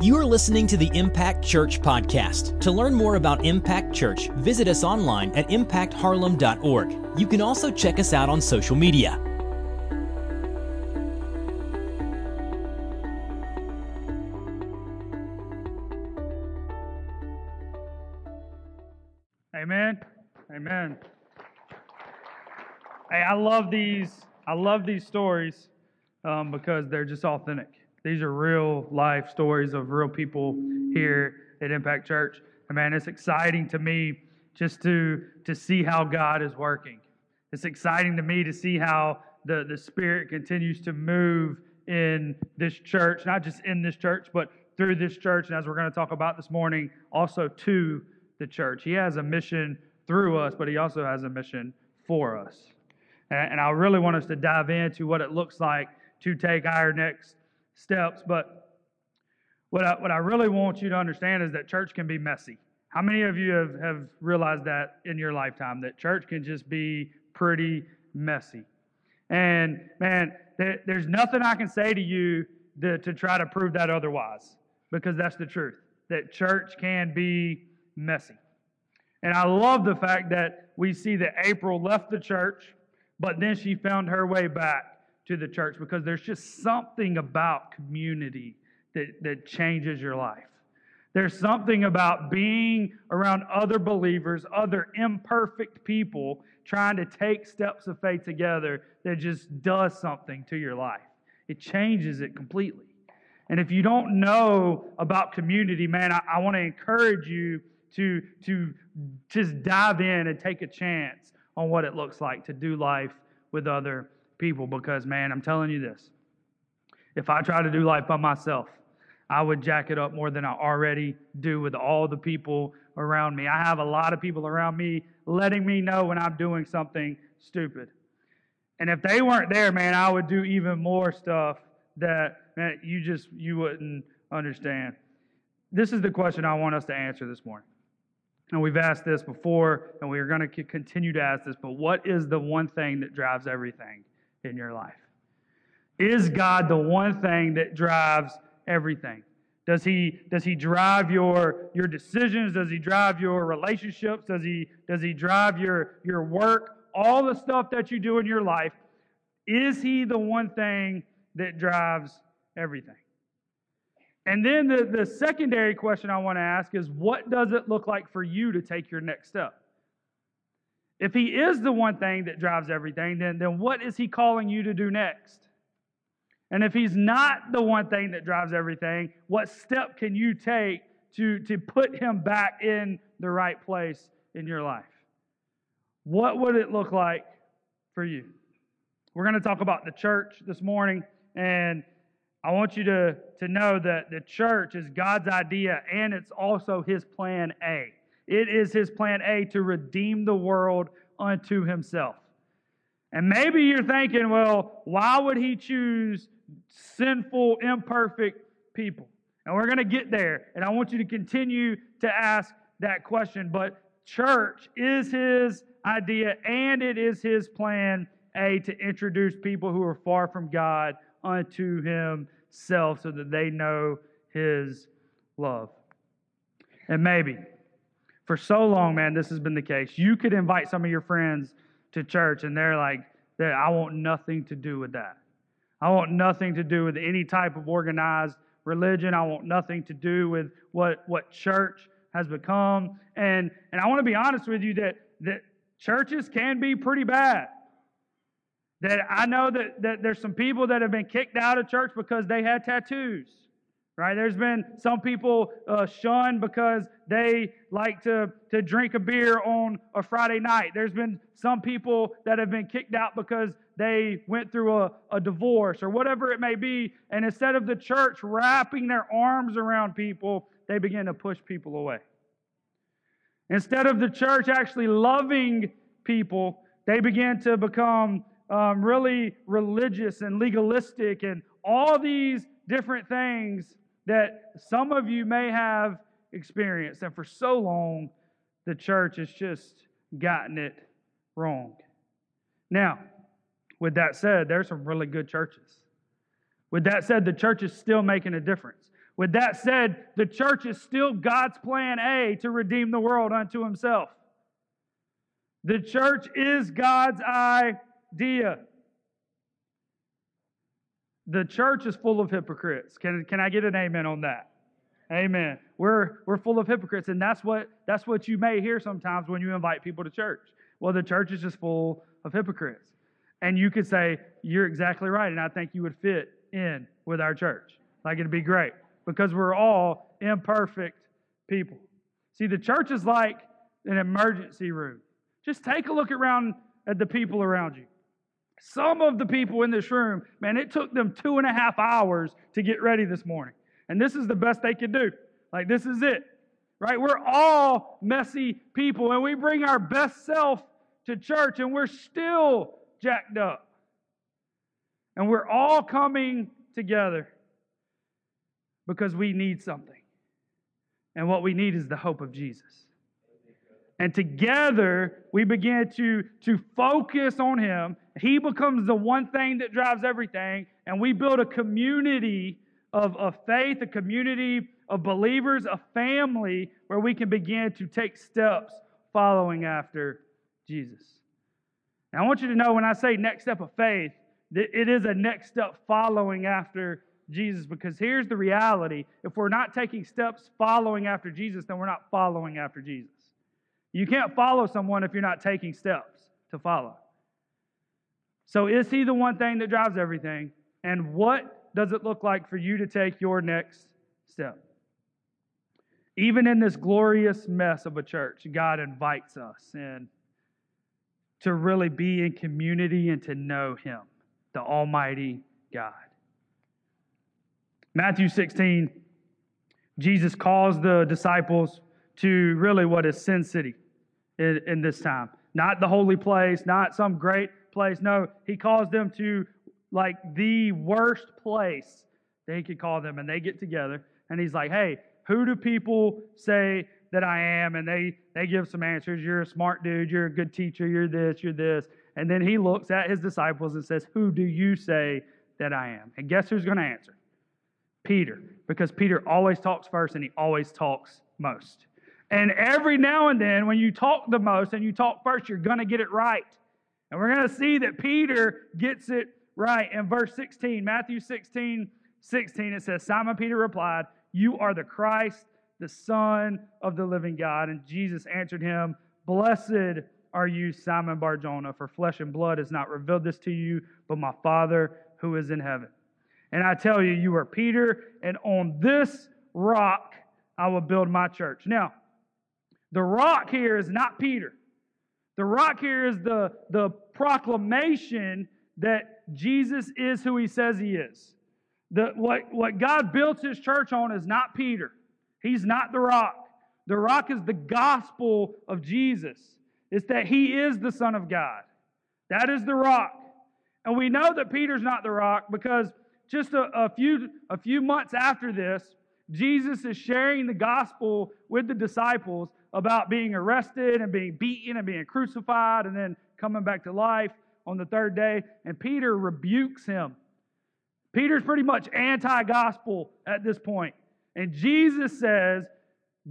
You are listening to the Impact Church podcast. To learn more about Impact Church, visit us online at impactharlem.org. You can also check us out on social media. Amen. Amen. Hey, I love these. I love these stories um, because they're just authentic. These are real life stories of real people here at Impact Church. And man, it's exciting to me just to to see how God is working. It's exciting to me to see how the, the Spirit continues to move in this church, not just in this church, but through this church. And as we're going to talk about this morning, also to the church. He has a mission through us, but he also has a mission for us. And I really want us to dive into what it looks like to take our next steps. But what I, what I really want you to understand is that church can be messy. How many of you have, have realized that in your lifetime, that church can just be pretty messy? And man, there, there's nothing I can say to you to, to try to prove that otherwise, because that's the truth. That church can be messy. And I love the fact that we see that April left the church, but then she found her way back to the church because there's just something about community that, that changes your life. There's something about being around other believers, other imperfect people, trying to take steps of faith together that just does something to your life. It changes it completely. And if you don't know about community, man, I, I want to encourage you to, to just dive in and take a chance on what it looks like to do life with other people. Because, man, I'm telling you this if I try to do life by myself, I would jack it up more than I already do with all the people around me. I have a lot of people around me letting me know when I'm doing something stupid. And if they weren't there, man, I would do even more stuff that man, you just you wouldn't understand. This is the question I want us to answer this morning. And we've asked this before, and we are going to continue to ask this, but what is the one thing that drives everything in your life? Is God the one thing that drives everything? Does he, does he drive your, your decisions? Does he drive your relationships? Does he, does he drive your, your work? All the stuff that you do in your life, is he the one thing that drives everything? And then the, the secondary question I want to ask is what does it look like for you to take your next step? If he is the one thing that drives everything, then, then what is he calling you to do next? And if he's not the one thing that drives everything, what step can you take to, to put him back in the right place in your life? What would it look like for you? We're going to talk about the church this morning, and I want you to, to know that the church is God's idea and it's also his plan A. It is his plan A to redeem the world unto himself. And maybe you're thinking, well, why would he choose sinful, imperfect people? And we're going to get there. And I want you to continue to ask that question. But church is his idea and it is his plan A to introduce people who are far from God unto himself so that they know his love. And maybe for so long, man, this has been the case. You could invite some of your friends to church and they're like, I want nothing to do with that. I want nothing to do with any type of organized religion. I want nothing to do with what, what church has become. And, and I want to be honest with you that, that churches can be pretty bad. That I know that, that there's some people that have been kicked out of church because they had tattoos, right? There's been some people uh, shunned because they like to, to drink a beer on a Friday night. There's been some people that have been kicked out because they went through a, a divorce or whatever it may be. And instead of the church wrapping their arms around people, they begin to push people away. Instead of the church actually loving people, they begin to become um, really religious and legalistic and all these different things that some of you may have experienced. And for so long, the church has just gotten it wrong. Now, with that said, there's some really good churches. With that said, the church is still making a difference. With that said, the church is still God's plan A to redeem the world unto himself. The church is God's idea. The church is full of hypocrites. Can, can I get an amen on that? Amen. We're, we're full of hypocrites, and that's what, that's what you may hear sometimes when you invite people to church. Well, the church is just full of hypocrites. And you could say, You're exactly right, and I think you would fit in with our church. Like it'd be great because we're all imperfect people. See, the church is like an emergency room. Just take a look around at the people around you. Some of the people in this room, man, it took them two and a half hours to get ready this morning. And this is the best they could do. Like, this is it, right? We're all messy people, and we bring our best self to church, and we're still jacked up. And we're all coming together because we need something. And what we need is the hope of Jesus. And together we begin to, to focus on Him. He becomes the one thing that drives everything. And we build a community of, of faith, a community of believers, a family where we can begin to take steps following after Jesus. Now, I want you to know when I say next step of faith, that it is a next step following after Jesus because here's the reality if we're not taking steps following after Jesus, then we're not following after Jesus. You can't follow someone if you're not taking steps to follow. So, is he the one thing that drives everything? And what does it look like for you to take your next step? Even in this glorious mess of a church, God invites us in to really be in community and to know Him, the Almighty God. Matthew 16, Jesus calls the disciples to really what is Sin City in, in this time. Not the holy place, not some great place. No, he calls them to like the worst place that he could call them. And they get together and he's like, hey, who do people say that I am? And they, they give some answers. You're a smart dude. You're a good teacher. You're this, you're this. And then he looks at his disciples and says, Who do you say that I am? And guess who's going to answer? Peter, because Peter always talks first and he always talks most. And every now and then, when you talk the most and you talk first, you're going to get it right. And we're going to see that Peter gets it right. In verse 16, Matthew 16, 16, it says, Simon Peter replied, You are the Christ, the Son of the living God. And Jesus answered him, Blessed are you, Simon Barjona, for flesh and blood has not revealed this to you, but my Father who is in heaven. And I tell you, you are Peter, and on this rock I will build my church. Now, the rock here is not Peter. The rock here is the, the proclamation that Jesus is who he says he is. The, what, what God built his church on is not Peter. He's not the rock. The rock is the gospel of Jesus. It's that he is the Son of God. That is the rock. And we know that Peter's not the rock because just a, a, few, a few months after this, Jesus is sharing the gospel with the disciples about being arrested and being beaten and being crucified and then coming back to life on the third day. And Peter rebukes him. Peter's pretty much anti gospel at this point. And Jesus says,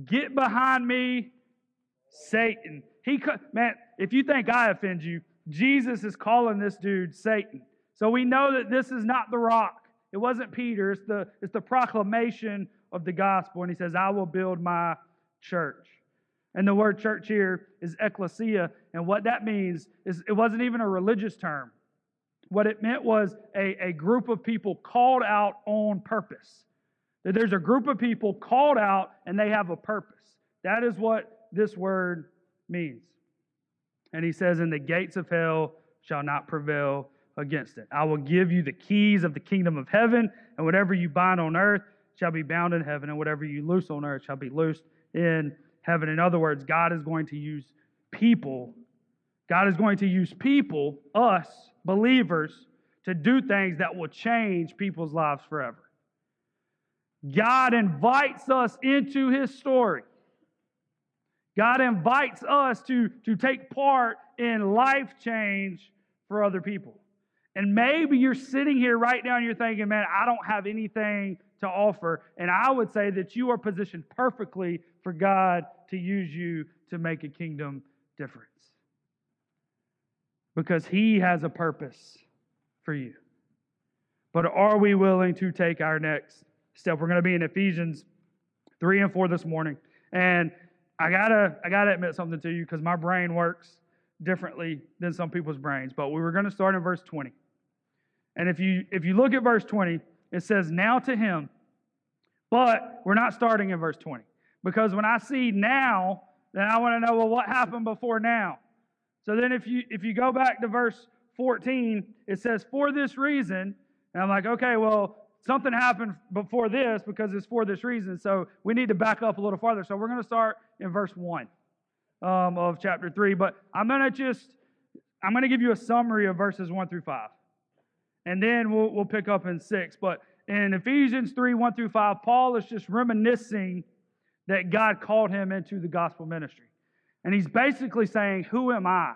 Get behind me, Satan. He, man, if you think I offend you, Jesus is calling this dude Satan. So we know that this is not the rock. It wasn't Peter. It's the, it's the proclamation of the gospel. And he says, I will build my church. And the word church here is ecclesia. And what that means is it wasn't even a religious term. What it meant was a, a group of people called out on purpose. That there's a group of people called out and they have a purpose. That is what this word means. And he says, And the gates of hell shall not prevail against it. I will give you the keys of the kingdom of heaven, and whatever you bind on earth shall be bound in heaven, and whatever you loose on earth shall be loosed in heaven. In other words, God is going to use people. God is going to use people, us, believers, to do things that will change people's lives forever. God invites us into his story. God invites us to, to take part in life change for other people. And maybe you're sitting here right now and you're thinking, man, I don't have anything to offer. And I would say that you are positioned perfectly for God to use you to make a kingdom difference. Because He has a purpose for you. But are we willing to take our next step? We're going to be in Ephesians 3 and 4 this morning. And I gotta, I gotta admit something to you because my brain works differently than some people's brains. But we were going to start in verse 20. And if you if you look at verse 20, it says, Now to him. But we're not starting in verse 20. Because when I see now, then I want to know, well, what happened before now? So then if you if you go back to verse 14, it says, For this reason, and I'm like, okay, well, something happened before this because it's for this reason. So we need to back up a little farther. So we're going to start in verse 1 um, of chapter 3. But I'm going to just, I'm going to give you a summary of verses 1 through 5. And then we'll, we'll pick up in 6. But in Ephesians 3 1 through 5, Paul is just reminiscing that God called him into the gospel ministry. And he's basically saying, Who am I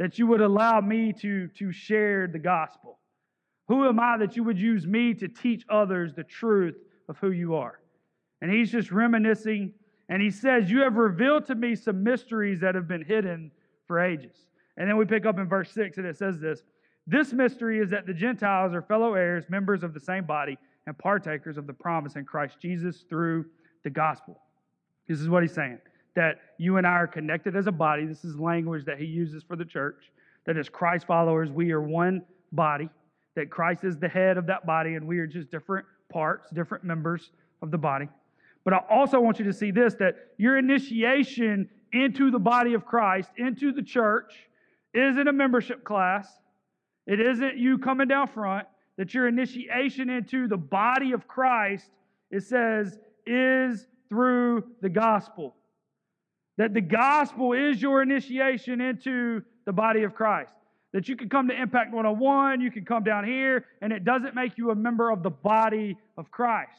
that you would allow me to, to share the gospel? Who am I that you would use me to teach others the truth of who you are? And he's just reminiscing, and he says, You have revealed to me some mysteries that have been hidden for ages. And then we pick up in verse 6, and it says this This mystery is that the Gentiles are fellow heirs, members of the same body, and partakers of the promise in Christ Jesus through the gospel. This is what he's saying that you and I are connected as a body. This is language that he uses for the church. That as Christ followers, we are one body that Christ is the head of that body and we are just different parts, different members of the body. But I also want you to see this that your initiation into the body of Christ, into the church, isn't a membership class. It isn't you coming down front. That your initiation into the body of Christ, it says, is through the gospel. That the gospel is your initiation into the body of Christ. That you can come to Impact 101, you can come down here, and it doesn't make you a member of the body of Christ.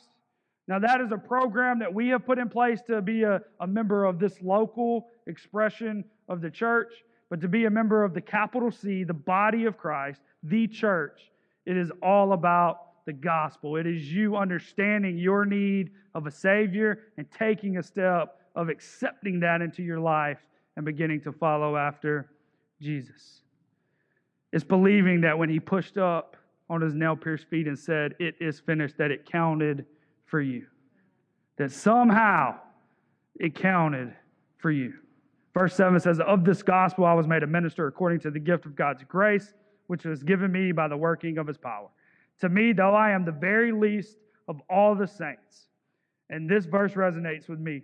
Now, that is a program that we have put in place to be a, a member of this local expression of the church, but to be a member of the capital C, the body of Christ, the church. It is all about the gospel. It is you understanding your need of a Savior and taking a step of accepting that into your life and beginning to follow after Jesus. It's believing that when he pushed up on his nail pierced feet and said, It is finished, that it counted for you. That somehow it counted for you. Verse 7 says, Of this gospel I was made a minister according to the gift of God's grace, which was given me by the working of his power. To me, though I am the very least of all the saints, and this verse resonates with me,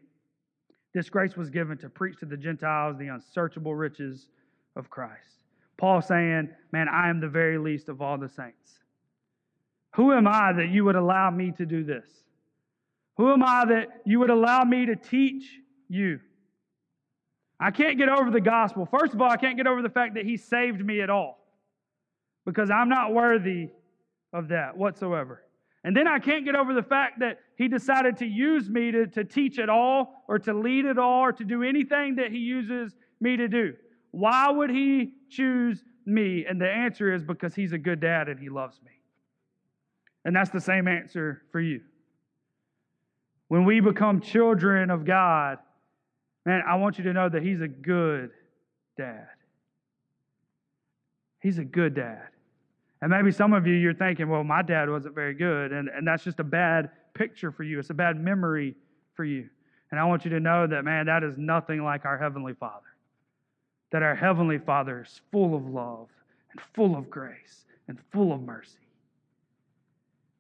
this grace was given to preach to the Gentiles the unsearchable riches of Christ. Paul saying, Man, I am the very least of all the saints. Who am I that you would allow me to do this? Who am I that you would allow me to teach you? I can't get over the gospel. First of all, I can't get over the fact that he saved me at all because I'm not worthy of that whatsoever. And then I can't get over the fact that he decided to use me to, to teach at all or to lead at all or to do anything that he uses me to do. Why would he choose me? And the answer is because he's a good dad and he loves me. And that's the same answer for you. When we become children of God, man, I want you to know that he's a good dad. He's a good dad. And maybe some of you, you're thinking, well, my dad wasn't very good. And, and that's just a bad picture for you. It's a bad memory for you. And I want you to know that, man, that is nothing like our Heavenly Father that our Heavenly Father is full of love and full of grace and full of mercy.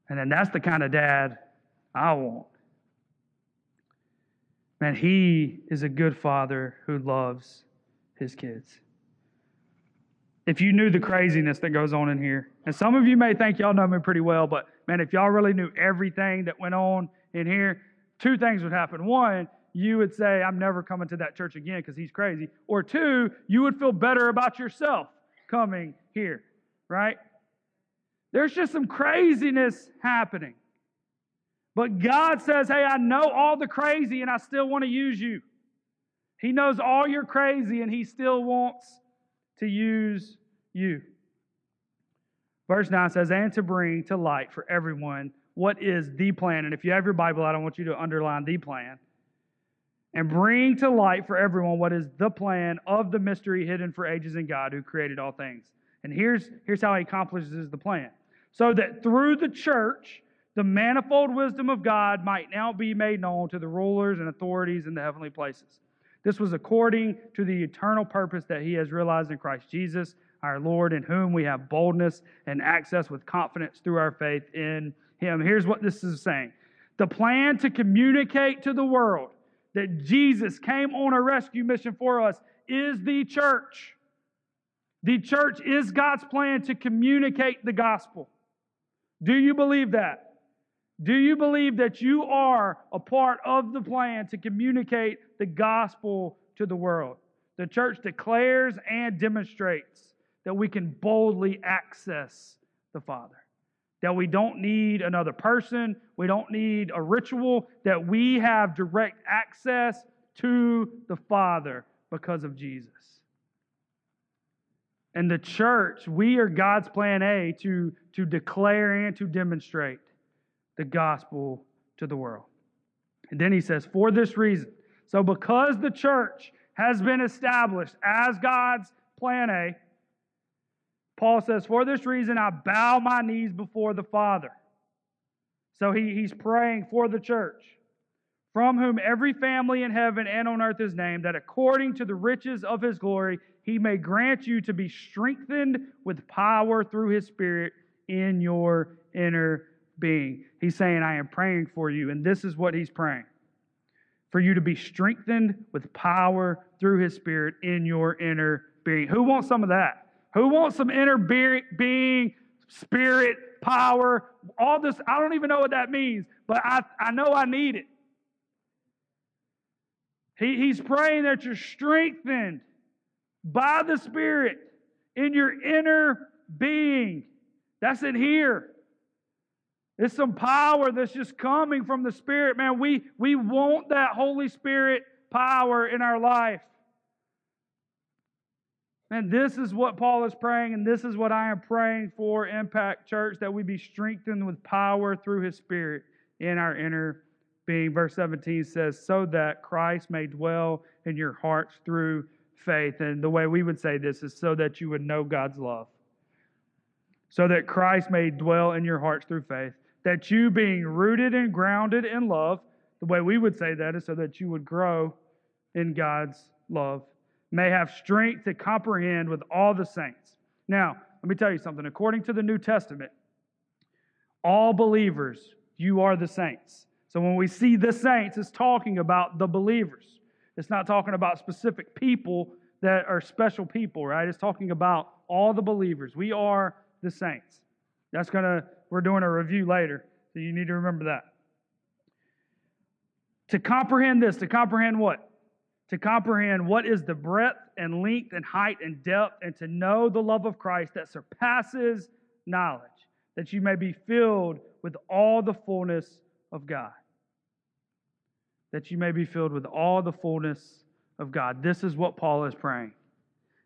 And then that's the kind of dad I want. Man, He is a good father who loves his kids. If you knew the craziness that goes on in here, and some of you may think y'all know me pretty well, but man, if y'all really knew everything that went on in here, two things would happen. One, you would say, I'm never coming to that church again because he's crazy. Or two, you would feel better about yourself coming here, right? There's just some craziness happening. But God says, Hey, I know all the crazy and I still want to use you. He knows all your crazy and He still wants to use you. Verse 9 says, And to bring to light for everyone what is the plan. And if you have your Bible I want you to underline the plan. And bring to light for everyone what is the plan of the mystery hidden for ages in God who created all things. And here's, here's how he accomplishes the plan. So that through the church, the manifold wisdom of God might now be made known to the rulers and authorities in the heavenly places. This was according to the eternal purpose that he has realized in Christ Jesus, our Lord, in whom we have boldness and access with confidence through our faith in him. Here's what this is saying the plan to communicate to the world that Jesus came on a rescue mission for us is the church. The church is God's plan to communicate the gospel. Do you believe that? Do you believe that you are a part of the plan to communicate the gospel to the world? The church declares and demonstrates that we can boldly access the Father that we don't need another person, we don't need a ritual, that we have direct access to the Father because of Jesus. And the church, we are God's plan A to, to declare and to demonstrate the gospel to the world. And then he says, for this reason. So, because the church has been established as God's plan A, Paul says, For this reason I bow my knees before the Father. So he, he's praying for the church, from whom every family in heaven and on earth is named, that according to the riches of his glory, he may grant you to be strengthened with power through his Spirit in your inner being. He's saying, I am praying for you. And this is what he's praying for you to be strengthened with power through his Spirit in your inner being. Who wants some of that? Who wants some inner being, spirit, power, all this? I don't even know what that means, but I, I know I need it. He, he's praying that you're strengthened by the Spirit in your inner being. That's in here. It's some power that's just coming from the Spirit. Man, we, we want that Holy Spirit power in our life. And this is what Paul is praying, and this is what I am praying for Impact Church that we be strengthened with power through his Spirit in our inner being. Verse 17 says, So that Christ may dwell in your hearts through faith. And the way we would say this is so that you would know God's love. So that Christ may dwell in your hearts through faith. That you, being rooted and grounded in love, the way we would say that is so that you would grow in God's love may have strength to comprehend with all the saints. Now, let me tell you something. According to the New Testament, all believers, you are the saints. So when we see the saints, it's talking about the believers. It's not talking about specific people that are special people, right? It's talking about all the believers. We are the saints. That's going to, we're doing a review later, so you need to remember that. To comprehend this, to comprehend what? to comprehend what is the breadth and length and height and depth, and to know the love of Christ that surpasses knowledge, that you may be filled with all the fullness of God. That you may be filled with all the fullness of God. This is what Paul is praying.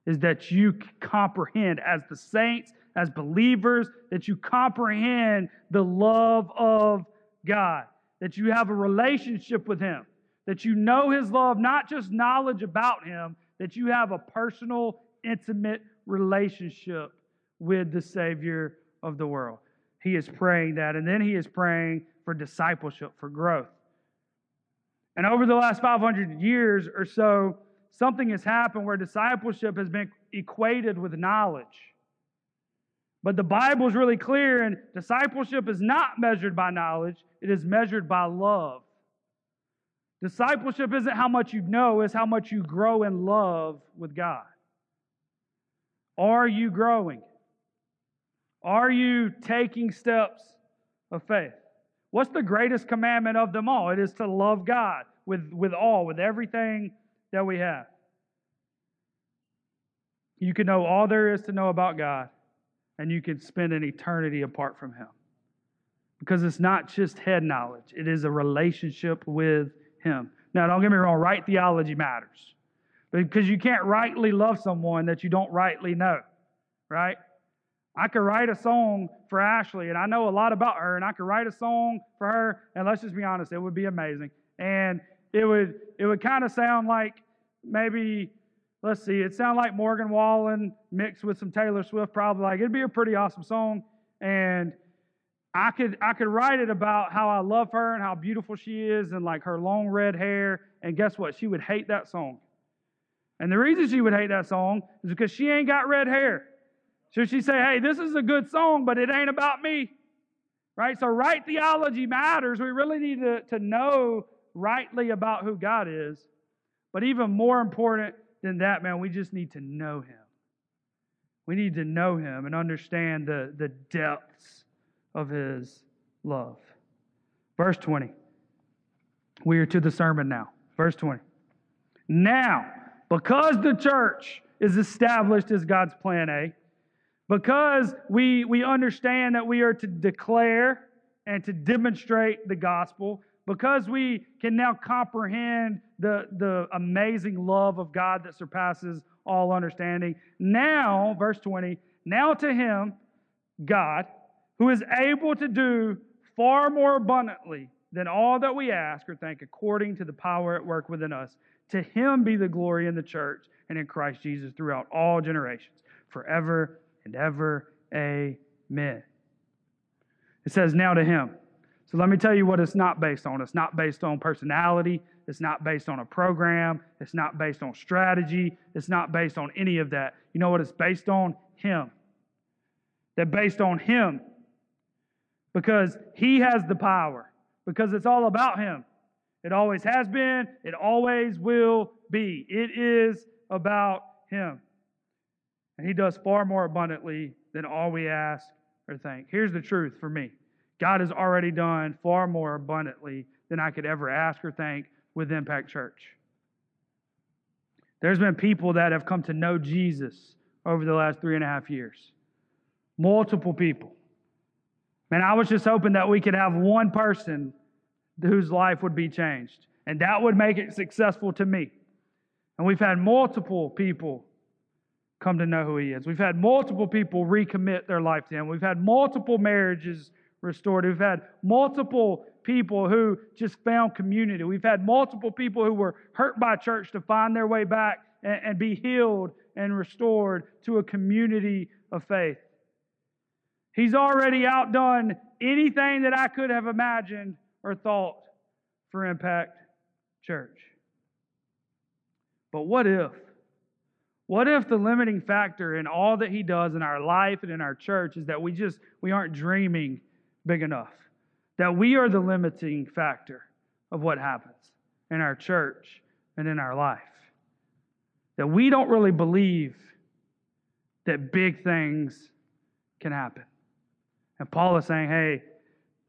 Is that you comprehend as the saints, as believers, that you comprehend the love of God, that you have a relationship with Him that you know his love, not just knowledge about him, that you have a personal, intimate relationship with the Savior of the world. He is praying that. And then he is praying for discipleship, for growth. And over the last 500 years or so, something has happened where discipleship has been equated with knowledge. But the Bible is really clear, and discipleship is not measured by knowledge, it is measured by love. Discipleship isn't how much you know, it's how much you grow in love with God. Are you growing? Are you taking steps of faith? What's the greatest commandment of them all? It is to love God with, with all, with everything that we have. You can know all there is to know about God, and you can spend an eternity apart from Him. Because it's not just head knowledge, it is a relationship with him. Now, don't get me wrong, right theology matters. Because you can't rightly love someone that you don't rightly know, right? I could write a song for Ashley, and I know a lot about her, and I could write a song for her, and let's just be honest, it would be amazing. And it would it would kind of sound like maybe let's see, it sound like Morgan Wallen mixed with some Taylor Swift, probably like it'd be a pretty awesome song. And I could I could write it about how I love her and how beautiful she is and like her long red hair. And guess what? She would hate that song. And the reason she would hate that song is because she ain't got red hair. So she say, hey, this is a good song, but it ain't about me. Right? So right theology matters. We really need to, to know rightly about who God is. But even more important than that, man, we just need to know him. We need to know him and understand the, the depths of his love. Verse 20. We are to the sermon now. Verse 20. Now, because the church is established as God's plan A, because we, we understand that we are to declare and to demonstrate the gospel, because we can now comprehend the, the amazing love of God that surpasses all understanding. Now, verse 20, now to him, God, who is able to do far more abundantly than all that we ask or think, according to the power at work within us. To him be the glory in the church and in Christ Jesus throughout all generations, forever and ever. Amen. It says, Now to him. So let me tell you what it's not based on. It's not based on personality. It's not based on a program. It's not based on strategy. It's not based on any of that. You know what it's based on? Him. That based on Him. Because He has the power. Because it's all about Him. It always has been. It always will be. It is about Him. And He does far more abundantly than all we ask or think. Here's the truth for me God has already done far more abundantly than I could ever ask or think with Impact Church. There's been people that have come to know Jesus over the last three and a half years. Multiple people. Man, I was just hoping that we could have one person whose life would be changed, and that would make it successful to me. And we've had multiple people come to know who he is. We've had multiple people recommit their life to him. We've had multiple marriages restored. We've had multiple people who just found community. We've had multiple people who were hurt by church to find their way back and, and be healed and restored to a community of faith. He's already outdone anything that I could have imagined or thought for Impact Church. But what if? What if the limiting factor in all that he does in our life and in our church is that we just we aren't dreaming big enough. That we are the limiting factor of what happens in our church and in our life. That we don't really believe that big things can happen. And Paul is saying, hey,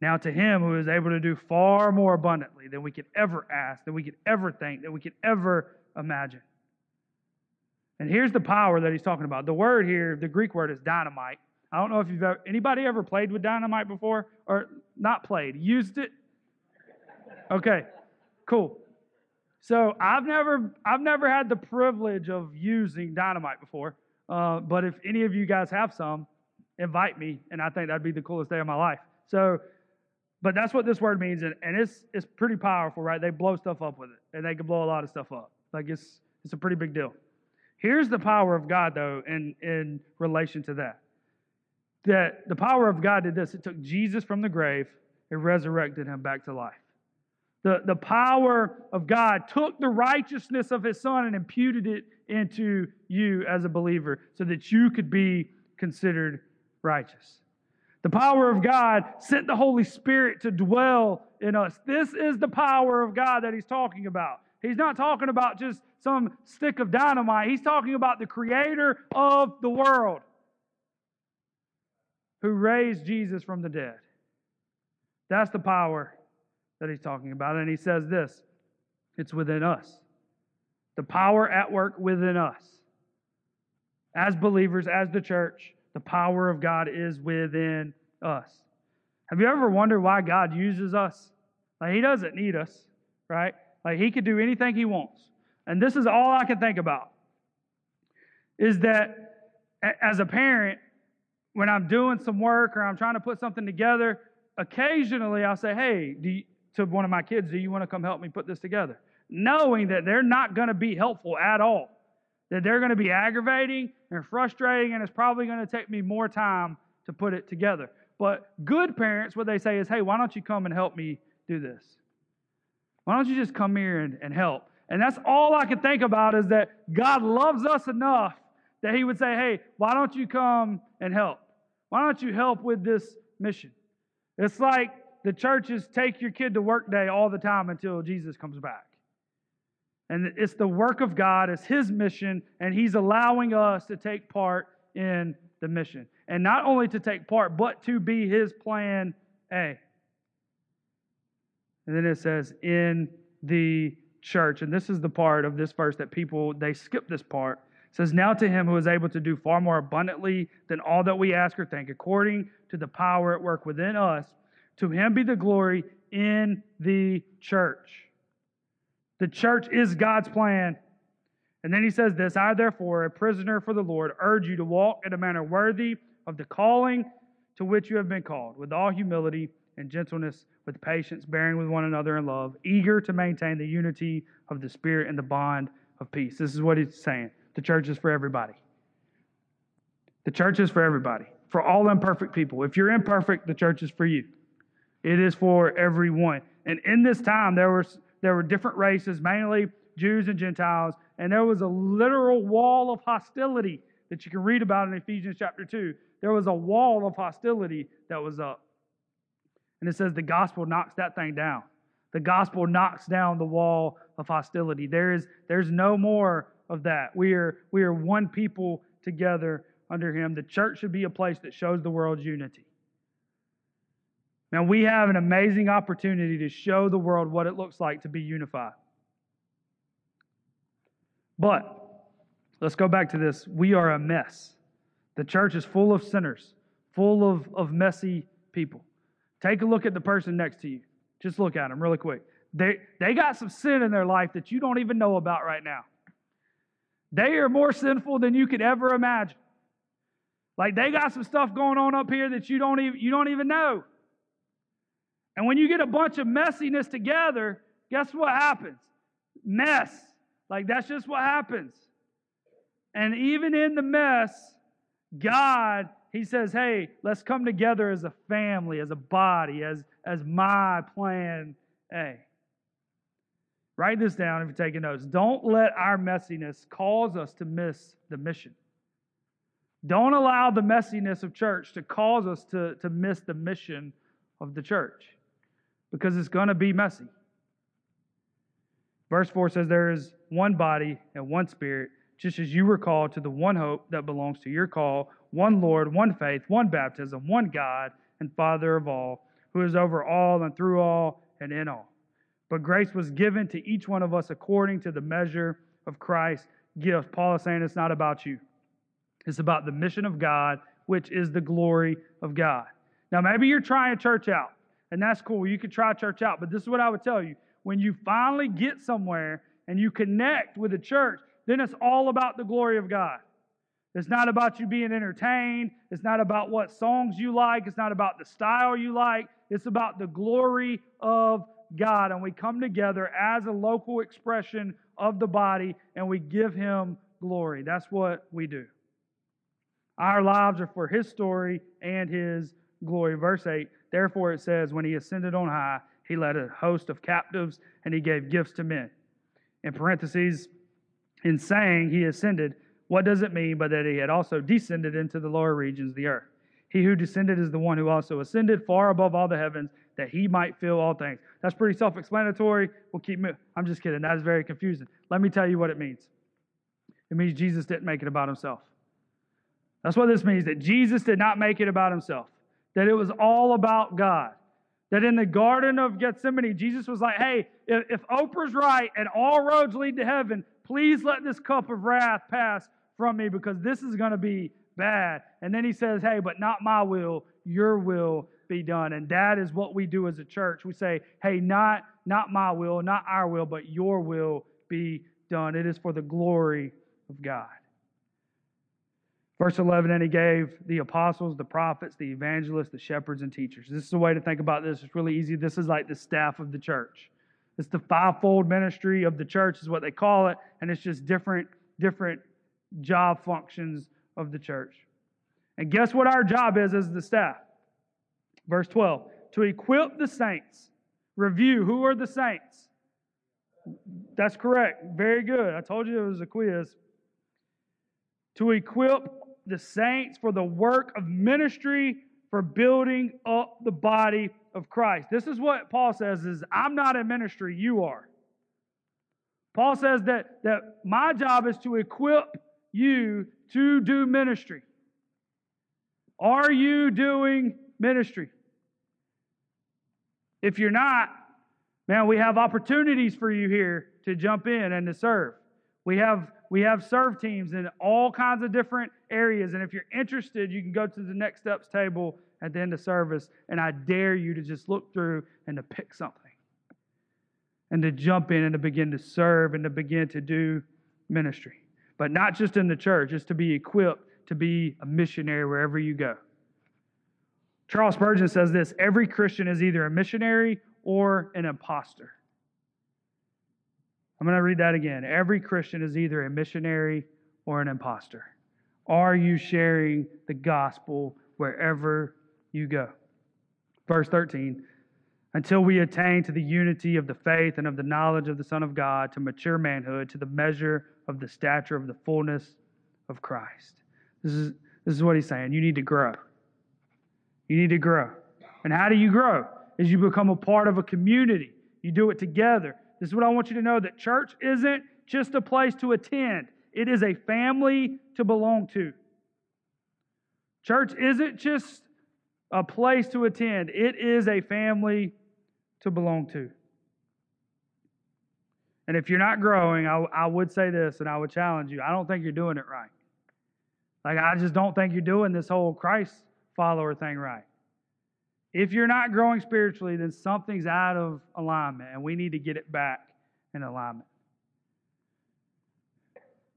now to him who is able to do far more abundantly than we could ever ask, than we could ever think, than we could ever imagine. And here's the power that he's talking about. The word here, the Greek word is dynamite. I don't know if you've ever, anybody ever played with dynamite before? Or not played, used it? Okay, cool. So I've never, I've never had the privilege of using dynamite before. Uh, but if any of you guys have some, invite me, and I think that'd be the coolest day of my life. So, but that's what this word means, and, and it's it's pretty powerful, right? They blow stuff up with it, and they can blow a lot of stuff up. Like it's it's a pretty big deal. Here's the power of God, though, in in relation to that that the power of God did this it took Jesus from the grave it resurrected him back to life. The, the power of God took the righteousness of his son and imputed it into you as a believer so that you could be considered righteous. The power of God sent the Holy Spirit to dwell in us. This is the power of God that he's talking about. He's not talking about just some stick of dynamite. He's talking about the creator of the world who raised Jesus from the dead. That's the power that he's talking about. And he says this it's within us. The power at work within us. As believers, as the church, the power of God is within us. Have you ever wondered why God uses us? Like, he doesn't need us, right? Like, he could do anything he wants. And this is all I can think about is that as a parent, when I'm doing some work or I'm trying to put something together, occasionally I'll say, hey, you, to one of my kids, do you want to come help me put this together? Knowing that they're not going to be helpful at all, that they're going to be aggravating and frustrating, and it's probably going to take me more time to put it together. But good parents, what they say is, hey, why don't you come and help me do this? Why don't you just come here and, and help? And that's all I can think about is that God loves us enough that He would say, hey, why don't you come and help? Why don't you help with this mission? It's like the church's take your kid to work day all the time until Jesus comes back. And it's the work of God, it's His mission, and He's allowing us to take part in the mission. And not only to take part, but to be His plan A. And then it says, in the church. And this is the part of this verse that people, they skip this part. It says, Now to him who is able to do far more abundantly than all that we ask or think, according to the power at work within us, to him be the glory in the church. The church is God's plan. And then he says this I, therefore, a prisoner for the Lord, urge you to walk in a manner worthy of the calling to which you have been called, with all humility and gentleness, with patience, bearing with one another in love, eager to maintain the unity of the Spirit and the bond of peace. This is what he's saying. The church is for everybody. The church is for everybody, for all imperfect people. If you're imperfect, the church is for you. It is for everyone. And in this time, there was there were different races, mainly Jews and Gentiles, and there was a literal wall of hostility that you can read about in Ephesians chapter 2. There was a wall of hostility that was up. And it says the gospel knocks that thing down. The gospel knocks down the wall of hostility. There is there's no more of that. We are, we are one people together under Him. The church should be a place that shows the world's unity. Now, we have an amazing opportunity to show the world what it looks like to be unified. But let's go back to this. We are a mess. The church is full of sinners, full of, of messy people. Take a look at the person next to you. Just look at them really quick. They, they got some sin in their life that you don't even know about right now. They are more sinful than you could ever imagine. Like they got some stuff going on up here that you don't even you don't even know. And when you get a bunch of messiness together, guess what happens? Mess. Like that's just what happens. And even in the mess, God, He says, hey, let's come together as a family, as a body, as, as my plan A. Write this down if you're taking notes. Don't let our messiness cause us to miss the mission. Don't allow the messiness of church to cause us to, to miss the mission of the church because it's going to be messy. Verse 4 says, There is one body and one spirit, just as you were called to the one hope that belongs to your call, one Lord, one faith, one baptism, one God and Father of all, who is over all and through all and in all. But grace was given to each one of us according to the measure of Christ's gift. Paul is saying it's not about you, it's about the mission of God, which is the glory of God. Now, maybe you're trying church out, and that's cool. You can try church out, but this is what I would tell you. When you finally get somewhere and you connect with a church, then it's all about the glory of God. It's not about you being entertained. It's not about what songs you like. It's not about the style you like. It's about the glory of God and we come together as a local expression of the body and we give Him glory. That's what we do. Our lives are for His story and His glory. Verse 8 Therefore it says, When He ascended on high, He led a host of captives and He gave gifts to men. In parentheses, in saying He ascended, what does it mean but that He had also descended into the lower regions of the earth? He who descended is the one who also ascended far above all the heavens that he might fill all things. That's pretty self explanatory. We'll keep moving. I'm just kidding. That is very confusing. Let me tell you what it means it means Jesus didn't make it about himself. That's what this means that Jesus did not make it about himself, that it was all about God. That in the Garden of Gethsemane, Jesus was like, hey, if, if Oprah's right and all roads lead to heaven, please let this cup of wrath pass from me because this is going to be bad. And then he says, hey, but not my will, your will be done. And that is what we do as a church. We say, hey, not, not my will, not our will, but your will be done. It is for the glory of God. Verse 11, and he gave the apostles, the prophets, the evangelists, the shepherds, and teachers. This is a way to think about this. It's really easy. This is like the staff of the church. It's the fivefold ministry of the church, is what they call it, and it's just different, different job functions of the church. And guess what our job is as the staff? Verse 12 to equip the saints. Review who are the saints? That's correct. Very good. I told you it was a quiz. To equip the saints for the work of ministry for building up the body of Christ. This is what Paul says is I'm not in ministry, you are. Paul says that, that my job is to equip you to do ministry. Are you doing ministry? If you're not, man, we have opportunities for you here to jump in and to serve. We have we have serve teams in all kinds of different areas. And if you're interested, you can go to the next steps table at the end of service. And I dare you to just look through and to pick something and to jump in and to begin to serve and to begin to do ministry. But not just in the church, it's to be equipped to be a missionary wherever you go. Charles Spurgeon says this every Christian is either a missionary or an impostor. I'm going to read that again. Every Christian is either a missionary or an impostor. Are you sharing the gospel wherever you go? Verse 13 until we attain to the unity of the faith and of the knowledge of the Son of God, to mature manhood, to the measure of the stature of the fullness of Christ. This is, this is what he's saying. You need to grow. You need to grow. And how do you grow? Is you become a part of a community. You do it together. This is what I want you to know that church isn't just a place to attend, it is a family to belong to. Church isn't just a place to attend, it is a family to belong to. And if you're not growing, I, I would say this and I would challenge you I don't think you're doing it right. Like, I just don't think you're doing this whole Christ follower thing right. If you're not growing spiritually, then something's out of alignment, and we need to get it back in alignment.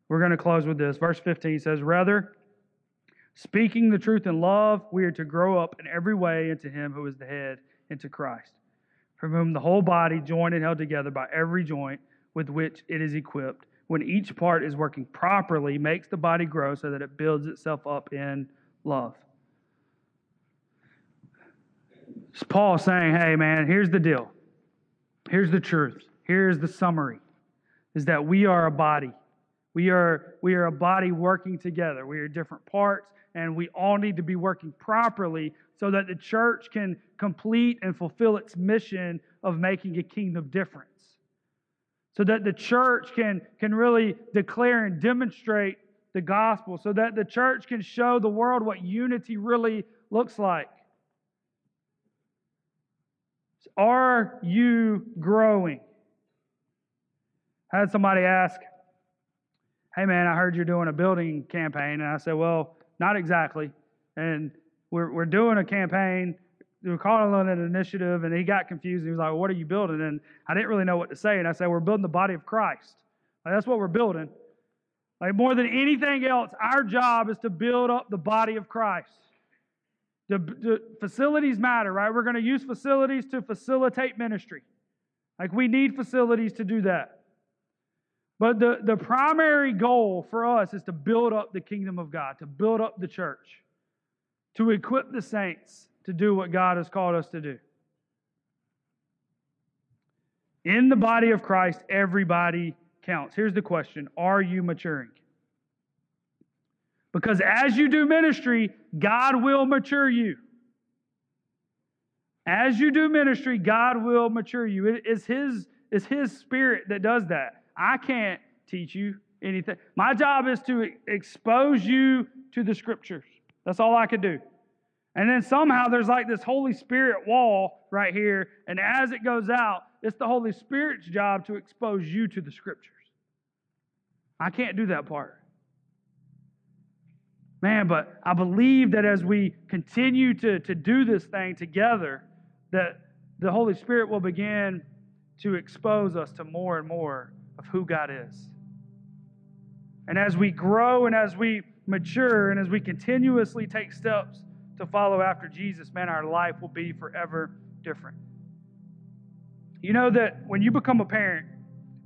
We're going to close with this. Verse 15 says, Rather, speaking the truth in love, we are to grow up in every way into Him who is the head, into Christ, from whom the whole body, joined and held together by every joint with which it is equipped, when each part is working properly, makes the body grow so that it builds itself up in love. It's Paul saying, hey, man, here's the deal. Here's the truth. Here's the summary is that we are a body. We are, we are a body working together. We are different parts, and we all need to be working properly so that the church can complete and fulfill its mission of making a kingdom difference. So that the church can, can really declare and demonstrate the gospel, so that the church can show the world what unity really looks like. Are you growing? I had somebody ask, Hey man, I heard you're doing a building campaign. And I said, Well, not exactly. And we're, we're doing a campaign. We are calling on an initiative, and he got confused. He was like, well, What are you building? And I didn't really know what to say. And I said, We're building the body of Christ. Like, that's what we're building. Like, more than anything else, our job is to build up the body of Christ. The, the facilities matter, right? We're going to use facilities to facilitate ministry. Like we need facilities to do that. But the, the primary goal for us is to build up the kingdom of God, to build up the church, to equip the saints to do what God has called us to do. In the body of Christ, everybody counts. Here's the question Are you maturing? Because as you do ministry, God will mature you. As you do ministry, God will mature you. It is His, it's His Spirit that does that. I can't teach you anything. My job is to expose you to the Scriptures. That's all I could do. And then somehow there's like this Holy Spirit wall right here. And as it goes out, it's the Holy Spirit's job to expose you to the Scriptures. I can't do that part. Man, but I believe that as we continue to, to do this thing together, that the Holy Spirit will begin to expose us to more and more of who God is. And as we grow and as we mature and as we continuously take steps to follow after Jesus, man, our life will be forever different. You know that when you become a parent,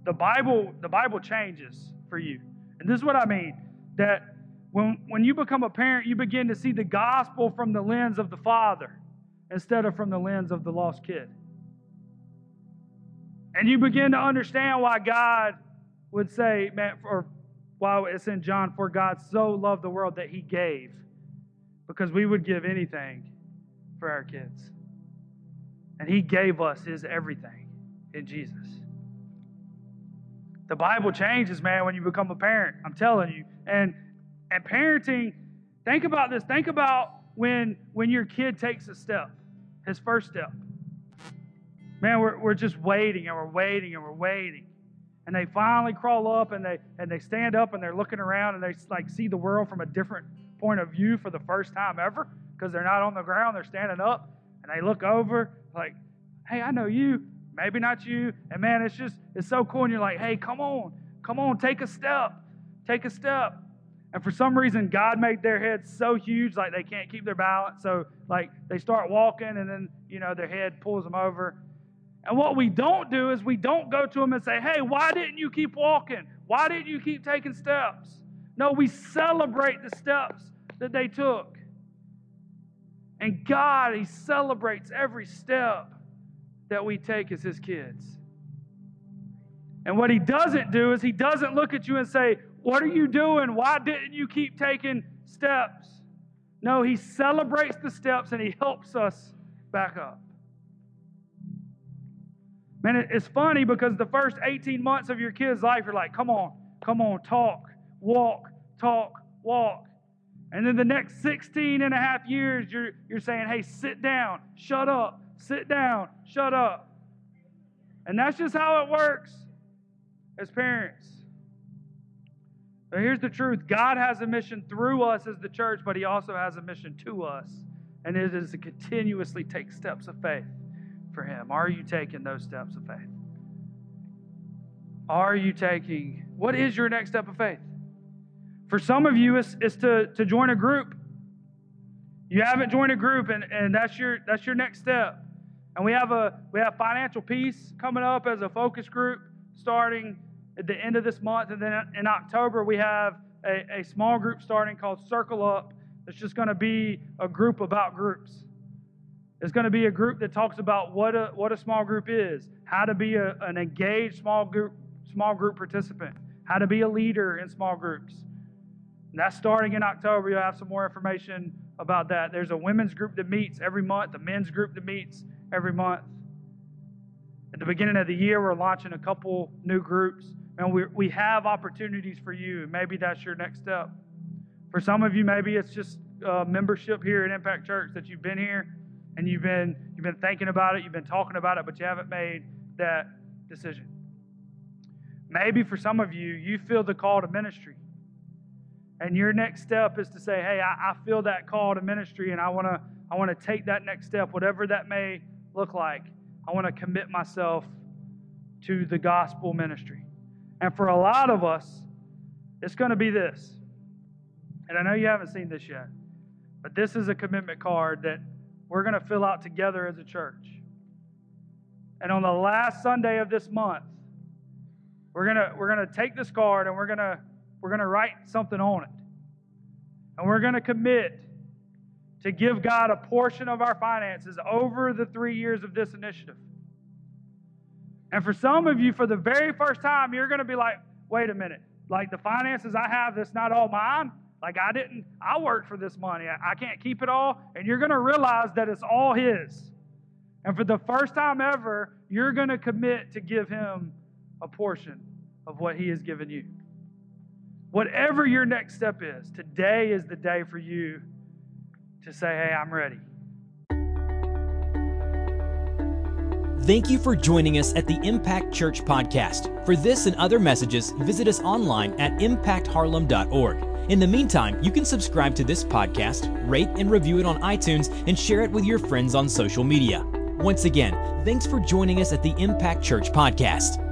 the Bible the Bible changes for you. And this is what I mean that when when you become a parent, you begin to see the gospel from the lens of the father instead of from the lens of the lost kid. And you begin to understand why God would say, man, or why it's in John, for God so loved the world that he gave, because we would give anything for our kids. And he gave us his everything in Jesus. The Bible changes, man, when you become a parent. I'm telling you. And and parenting, think about this. Think about when when your kid takes a step, his first step. Man, we're, we're just waiting and we're waiting and we're waiting. And they finally crawl up and they and they stand up and they're looking around and they like see the world from a different point of view for the first time ever because they're not on the ground, they're standing up and they look over like, hey, I know you, maybe not you. And man, it's just it's so cool. And you're like, hey, come on, come on, take a step, take a step. And for some reason, God made their heads so huge, like they can't keep their balance. So, like, they start walking, and then, you know, their head pulls them over. And what we don't do is we don't go to them and say, hey, why didn't you keep walking? Why didn't you keep taking steps? No, we celebrate the steps that they took. And God, He celebrates every step that we take as His kids. And what He doesn't do is He doesn't look at you and say, What are you doing? Why didn't you keep taking steps? No, He celebrates the steps and He helps us back up. Man, it's funny because the first 18 months of your kid's life, you're like, come on, come on, talk, walk, talk, walk. And then the next 16 and a half years, you're, you're saying, hey, sit down, shut up, sit down, shut up. And that's just how it works as parents. But here's the truth God has a mission through us as the church, but He also has a mission to us, and it is to continuously take steps of faith for Him? Are you taking those steps of faith? Are you taking, what is your next step of faith? For some of you, it's, it's to, to join a group. You haven't joined a group, and, and that's your that's your next step. And we have a we have financial peace coming up as a focus group starting at the end of this month, and then in October we have a, a small group starting called Circle Up. It's just going to be a group about groups. It's going to be a group that talks about what a, what a small group is, how to be a, an engaged small group, small group participant, how to be a leader in small groups. That's starting in October. You'll have some more information about that. There's a women's group that meets every month, a men's group that meets every month. At the beginning of the year, we're launching a couple new groups, and we, we have opportunities for you. Maybe that's your next step. For some of you, maybe it's just membership here at Impact Church that you've been here and you've been you've been thinking about it, you've been talking about it, but you haven't made that decision. Maybe for some of you, you feel the call to ministry. And your next step is to say, hey, I, I feel that call to ministry and I wanna I wanna take that next step, whatever that may look like. I want to commit myself to the gospel ministry. And for a lot of us, it's going to be this. And I know you haven't seen this yet, but this is a commitment card that we're going to fill out together as a church. And on the last Sunday of this month, we're going to we're going to take this card and we're going to we're going to write something on it. And we're going to commit to give God a portion of our finances over the 3 years of this initiative. And for some of you for the very first time you're going to be like, "Wait a minute. Like the finances I have that's not all mine?" Like, I didn't, I worked for this money. I, I can't keep it all. And you're going to realize that it's all His. And for the first time ever, you're going to commit to give Him a portion of what He has given you. Whatever your next step is, today is the day for you to say, hey, I'm ready. Thank you for joining us at the Impact Church Podcast. For this and other messages, visit us online at impactharlem.org. In the meantime, you can subscribe to this podcast, rate and review it on iTunes, and share it with your friends on social media. Once again, thanks for joining us at the Impact Church Podcast.